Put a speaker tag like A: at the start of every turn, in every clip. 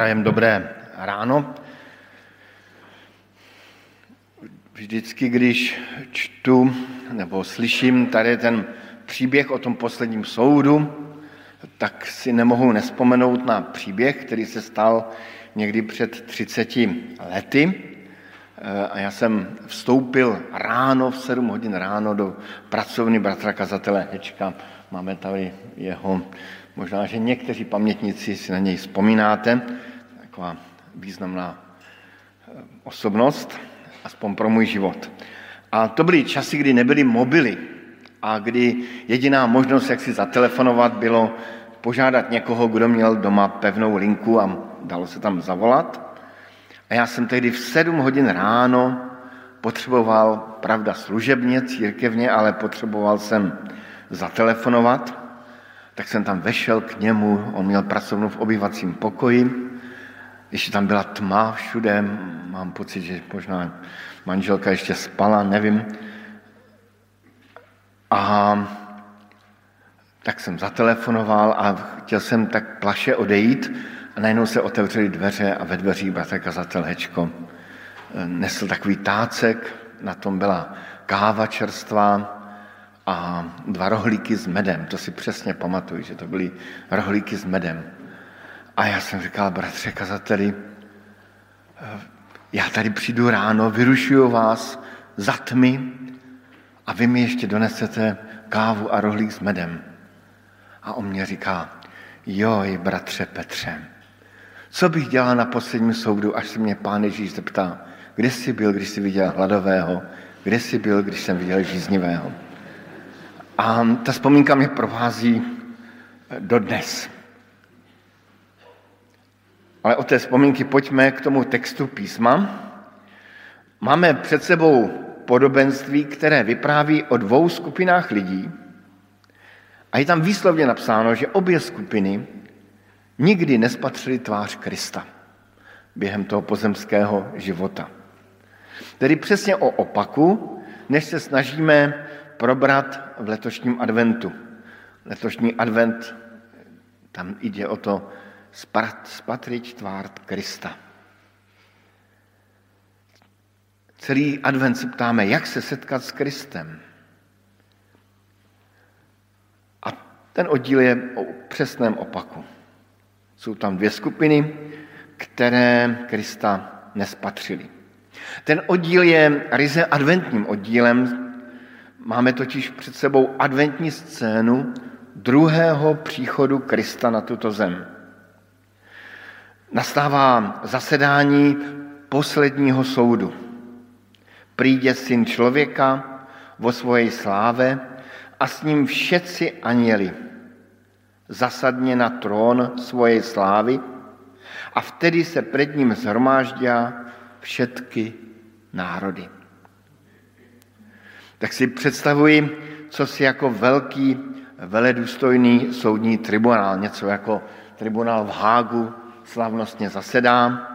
A: prajem dobré ráno. Vždycky, když čtu nebo slyším tady ten příběh o tom posledním soudu, tak si nemohu nespomenout na příběh, který se stal někdy před 30 lety. A já jsem vstoupil ráno, v 7 hodin ráno do pracovny bratra kazatele Hečka. Máme tady jeho Možná, že někteří pamětníci si na něj vzpomínáte, taková významná eh, osobnost, aspoň pro můj život. A to byly časy, kdy nebyly mobily a kdy jediná možnost, jak si zatelefonovat, bylo požádat někoho, kdo měl doma pevnou linku a dalo se tam zavolat. A já jsem tehdy v 7 hodin ráno potřeboval, pravda služebně, církevně, ale potřeboval jsem zatelefonovat tak jsem tam vešel k němu, on měl pracovnu v obyvacím pokoji, ještě tam byla tma všude, mám pocit, že možná manželka ještě spala, nevím. A tak jsem zatelefonoval a chtěl jsem tak plaše odejít a najednou se otevřely dveře a ve dveřích bratr kazatel Hečko nesl takový tácek, na tom byla káva čerstvá, a dva rohlíky s medem. To si přesně pamatuju, že to byly rohlíky s medem. A já jsem říkal, bratře kazateli, eh, já tady přijdu ráno, vyrušuju vás za tmy a vy mi ještě donesete kávu a rohlík s medem. A on mě říká, joj, bratře Petře, co bych dělal na posledním soudu, až se mě pán Ježíš zeptá, kde jsi byl, když jsi viděl hladového, kde jsi byl, když jsem viděl žíznivého. A ta vzpomínka mě provází eh, dodnes. Ale od té vzpomínky pojďme k tomu textu písma. Máme před sebou podobenství, které vypráví o dvou skupinách lidí. A je tam výslovně napsáno, že obě skupiny nikdy nespatřili tvář Krista během toho pozemského života. Tedy přesně o opaku, než se snažíme probrat v letošním adventu. Letošní advent, tam jde o to spatřit tvář Krista. Celý advent se ptáme, jak se setkat s Kristem. A ten oddíl je o přesném opaku. Jsou tam dvě skupiny, které Krista nespatřili. Ten oddíl je ryze adventním oddílem, Máme totiž před sebou adventní scénu druhého příchodu Krista na tuto zem. Nastává zasedání posledního soudu. Přijde syn člověka vo svojej sláve a s ním všetci aněli. Zasadně na trón svojej slávy a vtedy se před ním zhromáždí všetky národy tak si představuji, co si jako velký veledůstojný soudní tribunál, něco jako tribunál v Hágu slavnostně zasedá,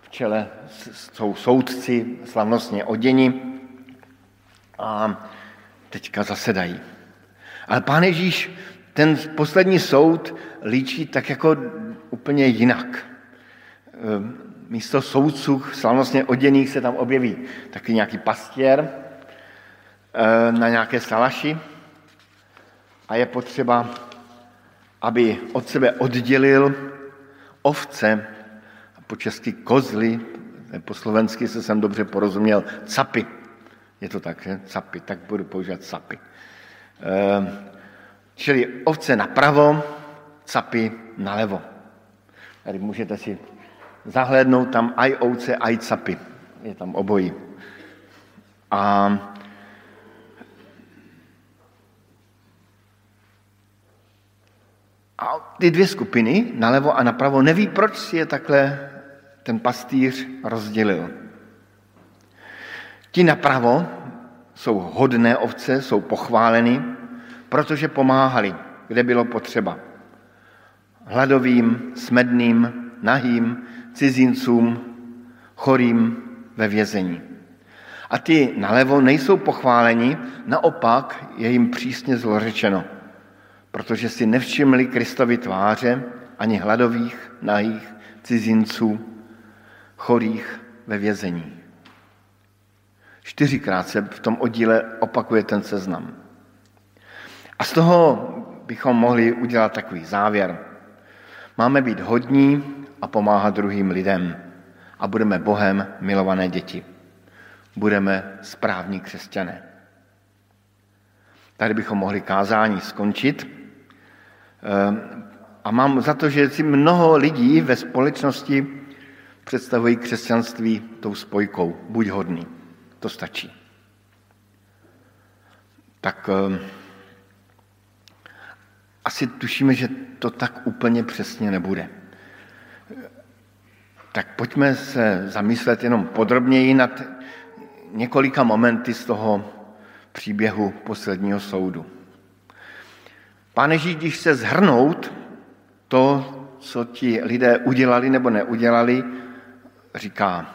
A: v čele jsou soudci slavnostně oděni a teďka zasedají. Ale pán Ježíš ten poslední soud líčí tak jako úplně jinak. Ehm, místo soudců slavnostně oděných se tam objeví taky nějaký pastěr, Eh, na nějaké salaši a je potřeba, aby od sebe oddělil ovce, po česky kozly, po slovensky se jsem dobře porozuměl, capy. Je to tak, že? Capy, tak budu používat capy. Eh, čili ovce napravo, capy nalevo. Tady můžete si zahlédnout tam aj ovce, aj capy. Je tam obojí. A A ty dvě skupiny, nalevo a napravo, neví, proč si je takhle ten pastýř rozdělil. Ti napravo jsou hodné ovce, jsou pochváleny, protože pomáhali, kde bylo potřeba. Hladovým, smedným, nahým, cizincům, chorým ve vězení. A ty nalevo nejsou pochváleni, naopak je jim přísně zlořečeno protože si nevšimli Kristovi tváře, ani hladových, nahých, cizinců, chorých ve vězení. Čtyřikrát se v tom oddíle opakuje ten seznam. A z toho bychom mohli udělat takový závěr. Máme být hodní a pomáhat druhým lidem a budeme Bohem milované děti. Budeme správní křesťané. Tady bychom mohli kázání skončit. Ehm, a mám za to, že si mnoho lidí ve společnosti představují křesťanství tou spojkou. Buď hodný. To stačí. Tak ehm, asi tušíme, že to tak úplně přesně nebude. Tak pojďme se zamyslet jenom podrobněji nad několika momenty z toho příběhu posledního soudu. Pane Ježíš, když se zhrnout to, co ti lidé udělali nebo neudělali, říká,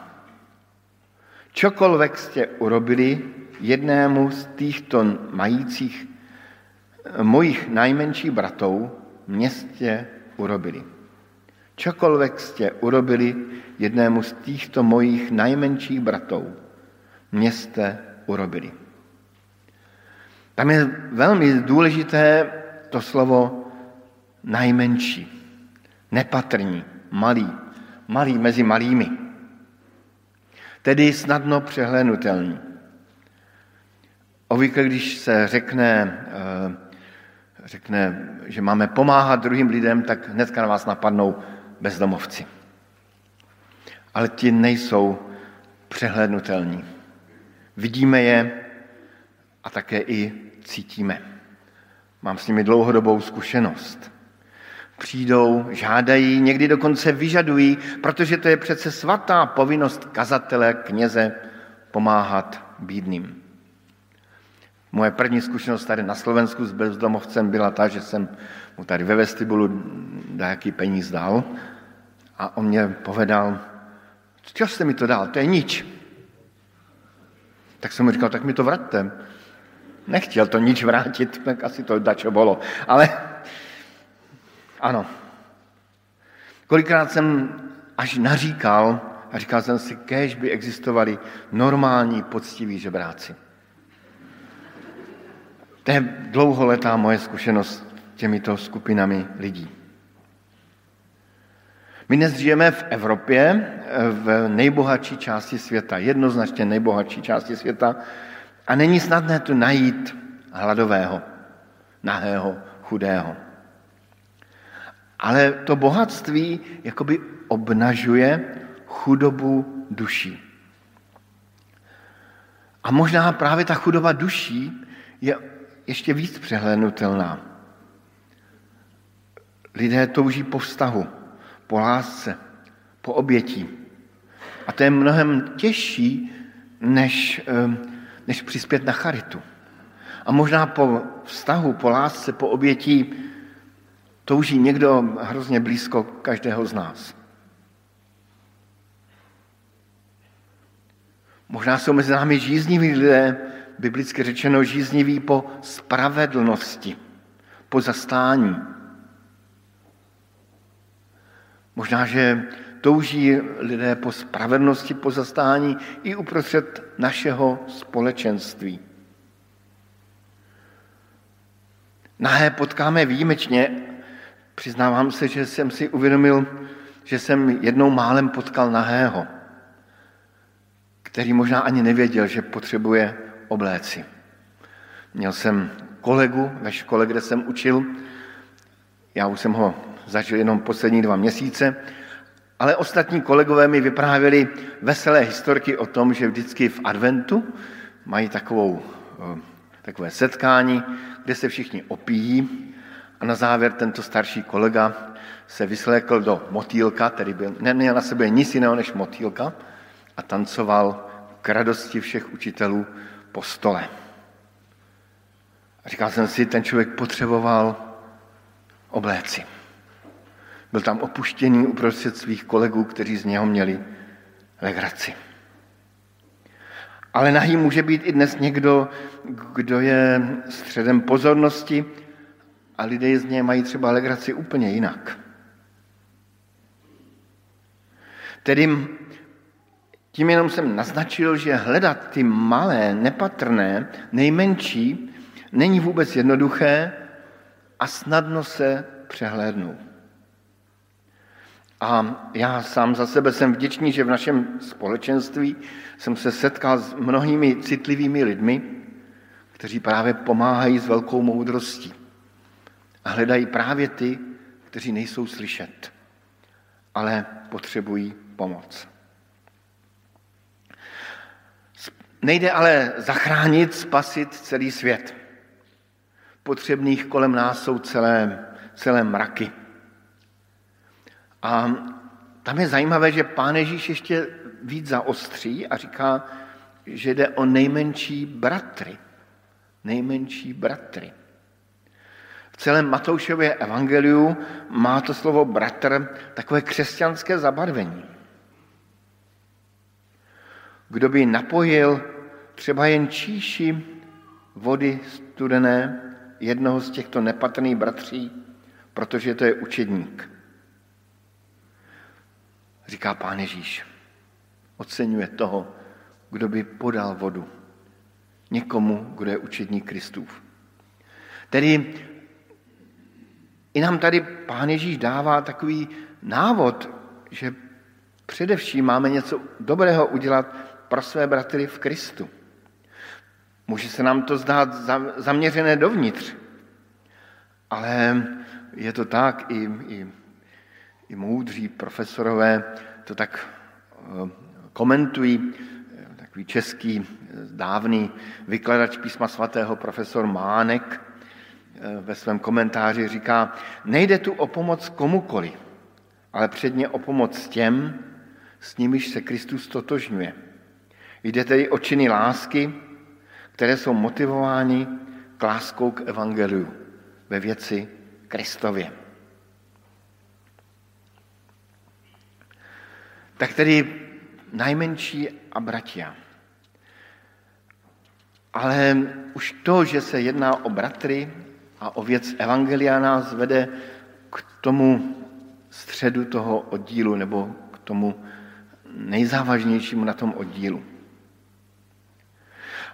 A: čokoliv jste urobili jednému z těchto majících mojich najmenších bratou, městě urobili. Čokoliv jste urobili jednému z těchto mojich najmenších bratou, měste urobili. Tam je velmi důležité to slovo najmenší, nepatrní, malý, malý mezi malými. Tedy snadno přehlédnutelný. Obvykle, když se řekne, eh, řekne, že máme pomáhat druhým lidem, tak hnedka na vás napadnou bezdomovci. Ale ti nejsou přehlédnutelní. Vidíme je a také i cítíme. Mám s nimi dlouhodobou zkušenost. Přijdou, žádají, někdy dokonce vyžadují, protože to je přece svatá povinnost kazatele, kněze pomáhat bídným. Moje první zkušenost tady na Slovensku s bezdomovcem byla ta, že jsem mu tady ve vestibulu nějaký peníz dal a on mě povedal, co jste mi to dal, to je nič. Tak jsem mu říkal, tak mi to vraťte. Nechtěl to nič vrátit, tak asi to dačo bolo. Ale ano. Kolikrát jsem až naříkal a říkal jsem si, kež by existovali normální, poctiví žebráci. To je dlouholetá moje zkušenost těmito skupinami lidí. My dnes žijeme v Evropě, v nejbohatší části světa, jednoznačně nejbohatší části světa, a není snadné tu najít hladového, nahého, chudého. Ale to bohatství jakoby obnažuje chudobu duší. A možná právě ta chudoba duší je ještě víc přehlédnutelná. Lidé touží po vztahu, po lásce, po obětí. A to je mnohem těžší, než, ehm, než přispět na charitu. A možná po vztahu, po lásce, po obětí touží někdo hrozně blízko každého z nás. Možná jsou mezi námi žízniví lidé, biblicky řečeno žízniví po spravedlnosti, po zastání. Možná, že touží lidé po spravedlnosti, po zastání i uprostřed našeho společenství. Nahé potkáme výjimečně. Přiznávám se, že jsem si uvědomil, že jsem jednou málem potkal nahého, který možná ani nevěděl, že potřebuje obléci. Měl jsem kolegu ve škole, kde jsem učil. Já už jsem ho zažil jenom poslední dva měsíce, ale ostatní kolegové mi vyprávěli veselé historky o tom, že vždycky v adventu mají takovou, eh, takové setkání, kde se všichni opíjí a na závěr tento starší kolega se vyslékl do motýlka, který byl, neměl na sebe nic jiného než motýlka a tancoval k radosti všech učitelů po stole. A říkal jsem si, ten člověk potřeboval obléci. Byl tam opuštěný uprostřed svých kolegů, kteří z něho měli legraci. Ale nahý může být i dnes někdo, kdo je středem pozornosti a lidé z něj mají třeba legraci úplně jinak. Tedy tím jenom jsem naznačil, že hledat ty malé, nepatrné, nejmenší, není vůbec jednoduché a snadno se přehlédnou. A já sám za sebe jsem vděčný, že v našem společenství jsem se setkal s mnohými citlivými lidmi, kteří právě pomáhají s velkou moudrostí a hledají právě ty, kteří nejsou slyšet, ale potřebují pomoc. Nejde ale zachránit, spasit celý svět. Potřebných kolem nás jsou celé, celé mraky. A tam je zajímavé, že pán Ježíš ještě víc zaostří a říká, že jde o nejmenší bratry. Nejmenší bratry. V celém Matoušově evangeliu má to slovo bratr takové křesťanské zabarvení. Kdo by napojil třeba jen číši vody studené jednoho z těchto nepatrných bratří, protože to je učedník. Říká pán Ježíš. Oceňuje toho, kdo by podal vodu. Někomu, kdo je učedník Kristův. Tedy i nám tady pán Ježíš dává takový návod, že především máme něco dobrého udělat pro své bratry v Kristu. Může se nám to zdát zaměřené dovnitř, ale je to tak, i, i, i moudří profesorové to tak eh, komentují. Takový český dávný vykladač písma svatého profesor Mánek eh, ve svém komentáři říká, nejde tu o pomoc komukoli, ale předně o pomoc těm, s nimiž se Kristus totožňuje. Jde tedy o činy lásky, které jsou motivovány k láskou k evangeliu ve věci Kristově. Tak tedy najmenší a bratia. Ale už to, že se jedná o bratry a o věc Evangelia nás vede k tomu středu toho oddílu nebo k tomu nejzávažnějšímu na tom oddílu.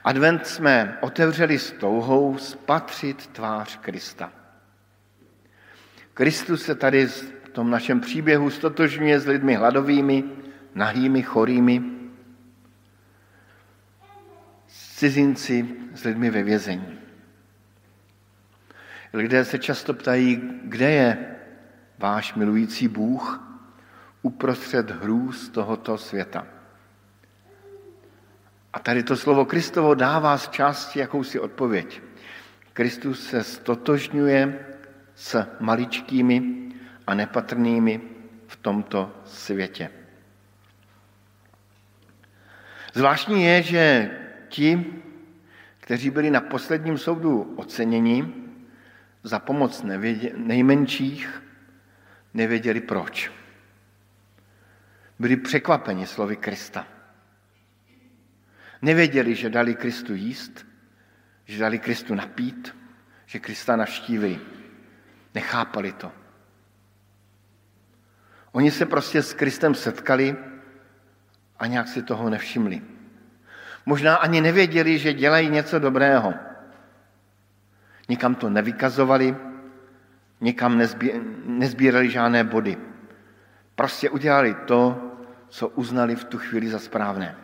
A: Advent jsme otevřeli s touhou spatřit tvář Krista. Kristus se tady tom našem příběhu stotožňuje s lidmi hladovými, nahými, chorými, s cizinci, s lidmi ve vězení. Lidé se často ptají, kde je váš milující Bůh uprostřed hrůz tohoto světa. A tady to slovo Kristovo dává z části jakousi odpověď. Kristus se stotožňuje s maličkými a nepatrnými v tomto světě. Zvláštní je, že ti, kteří byli na posledním soudu oceněni za pomoc nejmenších, nevěděli proč. Byli překvapeni slovy Krista. Nevěděli, že dali Kristu jíst, že dali Kristu napít, že Krista navštívili. Nechápali to. Oni se prostě s Kristem setkali a nějak si toho nevšimli. Možná ani nevěděli, že dělají něco dobrého. Nikam to nevykazovali, nikam nezbírali žádné body. Prostě udělali to, co uznali v tu chvíli za správné.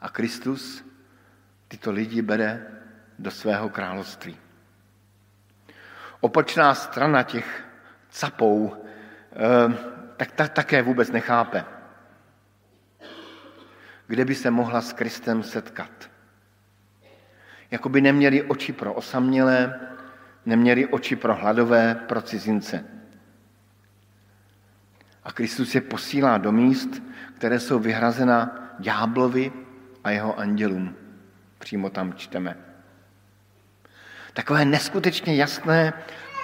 A: A Kristus tyto lidi bere do svého království. Opačná strana těch capou eh, tak ta také vůbec nechápe, kde by se mohla s Kristem setkat. Jakoby neměli oči pro osamělé, neměli oči pro hladové, pro cizince. A Kristus je posílá do míst, které jsou vyhrazena ďáblovi a jeho andělům. Přímo tam čteme. Takové neskutečně jasné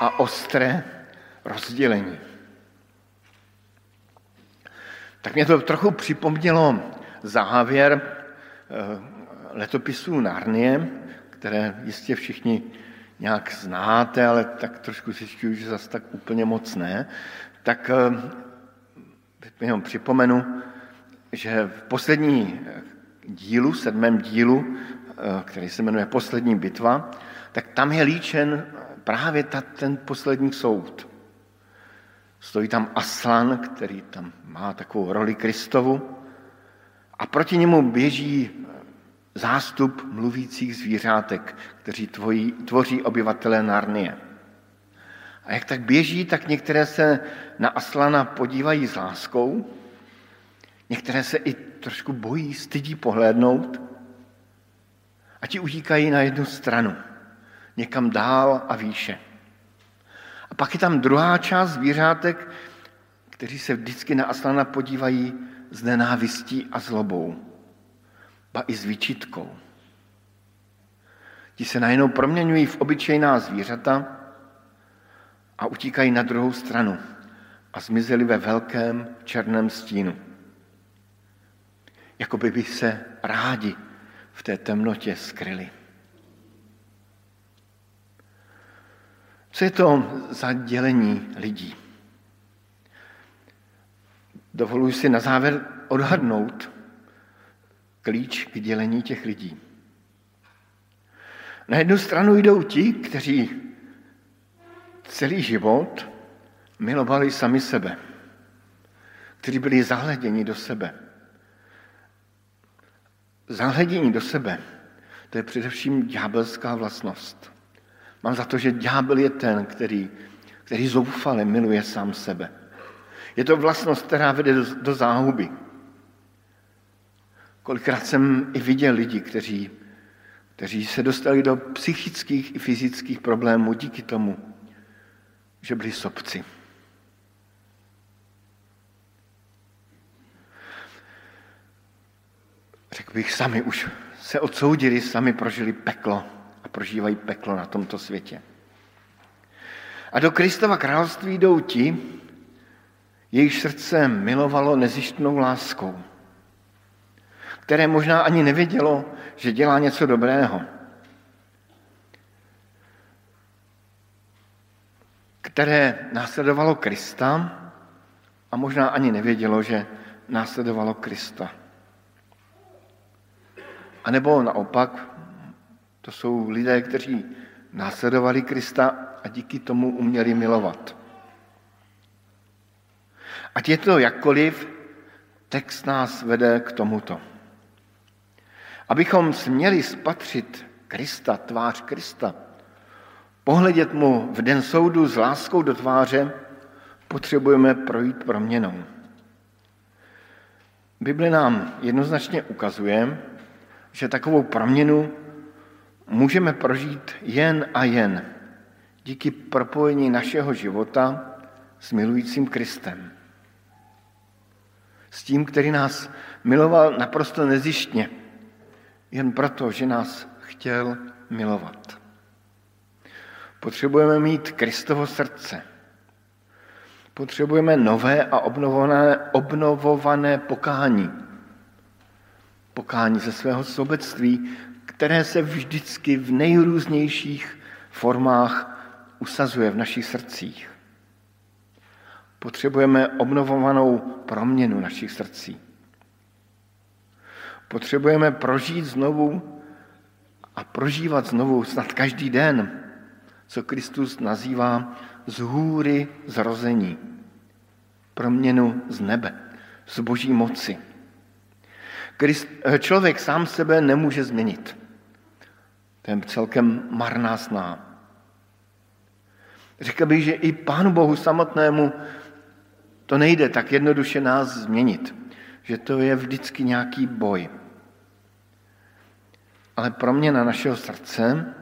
A: a ostré rozdělení. Tak mě to trochu připomnělo závěr eh, letopisů Narnie, které jistě všichni nějak znáte, ale tak trošku si že zase tak úplně moc ne. Tak eh, jenom připomenu, že v poslední dílu, sedmém dílu, eh, který se jmenuje Poslední bitva, tak tam je líčen právě ta, ten poslední soud. Stojí tam Aslan, který tam má takovou roli Kristovu a proti němu běží zástup mluvících zvířátek, kteří tvojí, tvoří obyvatelé Narnie. A jak tak běží, tak některé se na Aslana podívají s láskou, některé se i trošku bojí, stydí pohlédnout a ti utíkají na jednu stranu, někam dál a výše. A pak je tam druhá část zvířátek, kteří se vždycky na Aslana podívají s nenávistí a zlobou, ba i s výčitkou. Ti se najednou proměňují v obyčejná zvířata a utíkají na druhou stranu a zmizeli ve velkém černém stínu. Jako by, by se rádi v té temnotě skryli. Co je to za dělení lidí? Dovoluji si na závěr odhadnout klíč k dělení těch lidí. Na jednu stranu jdou ti, kteří celý život milovali sami sebe, kteří byli zahleděni do sebe. Zahledění do sebe, to je především ďábelská vlastnost. Mám za to, že ďábel je ten, který, který zoufale miluje sám sebe. Je to vlastnost, která vede do, do záhuby. Kolikrát jsem i viděl lidi, kteří, kteří se dostali do psychických i fyzických problémů díky tomu, že byli sobci. Řekl bych, sami už se odsoudili, sami prožili peklo a prožívají peklo na tomto světě. A do Kristova království jdou ti, jejich srdce milovalo nezištnou láskou, které možná ani nevědělo, že dělá něco dobrého. Které následovalo Krista a možná ani nevědělo, že následovalo Krista. A nebo naopak, to jsou lidé, kteří následovali Krista a díky tomu uměli milovat. Ať je to jakkoliv, text nás vede k tomuto. Abychom směli spatřit Krista, tvář Krista, pohledět mu v den soudu s láskou do tváře, potřebujeme projít proměnou. Bible nám jednoznačně ukazuje, že takovou proměnu můžeme prožít jen a jen díky propojení našeho života s milujícím Kristem. S tím, který nás miloval naprosto nezištně, jen proto, že nás chtěl milovat. Potřebujeme mít Kristovo srdce. Potřebujeme nové a obnovované, obnovované pokání. Pokání ze svého sobectví, které se vždycky v nejrůznějších formách usazuje v našich srdcích. Potřebujeme obnovovanou proměnu našich srdcí. Potřebujeme prožít znovu a prožívat znovu snad každý den, co Kristus nazývá z hůry zrození, proměnu z nebe, z boží moci. Christ, člověk sám sebe nemůže změnit. To je celkem marná sná. Řekl bych, že i Pánu Bohu samotnému to nejde tak jednoduše nás změnit, že to je vždycky nějaký boj. Ale pro mě na našeho srdce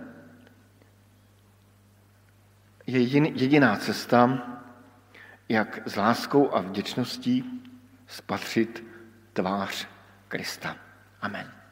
A: je jediná cesta, jak s láskou a vděčností spatřit tvář Krista. Amen.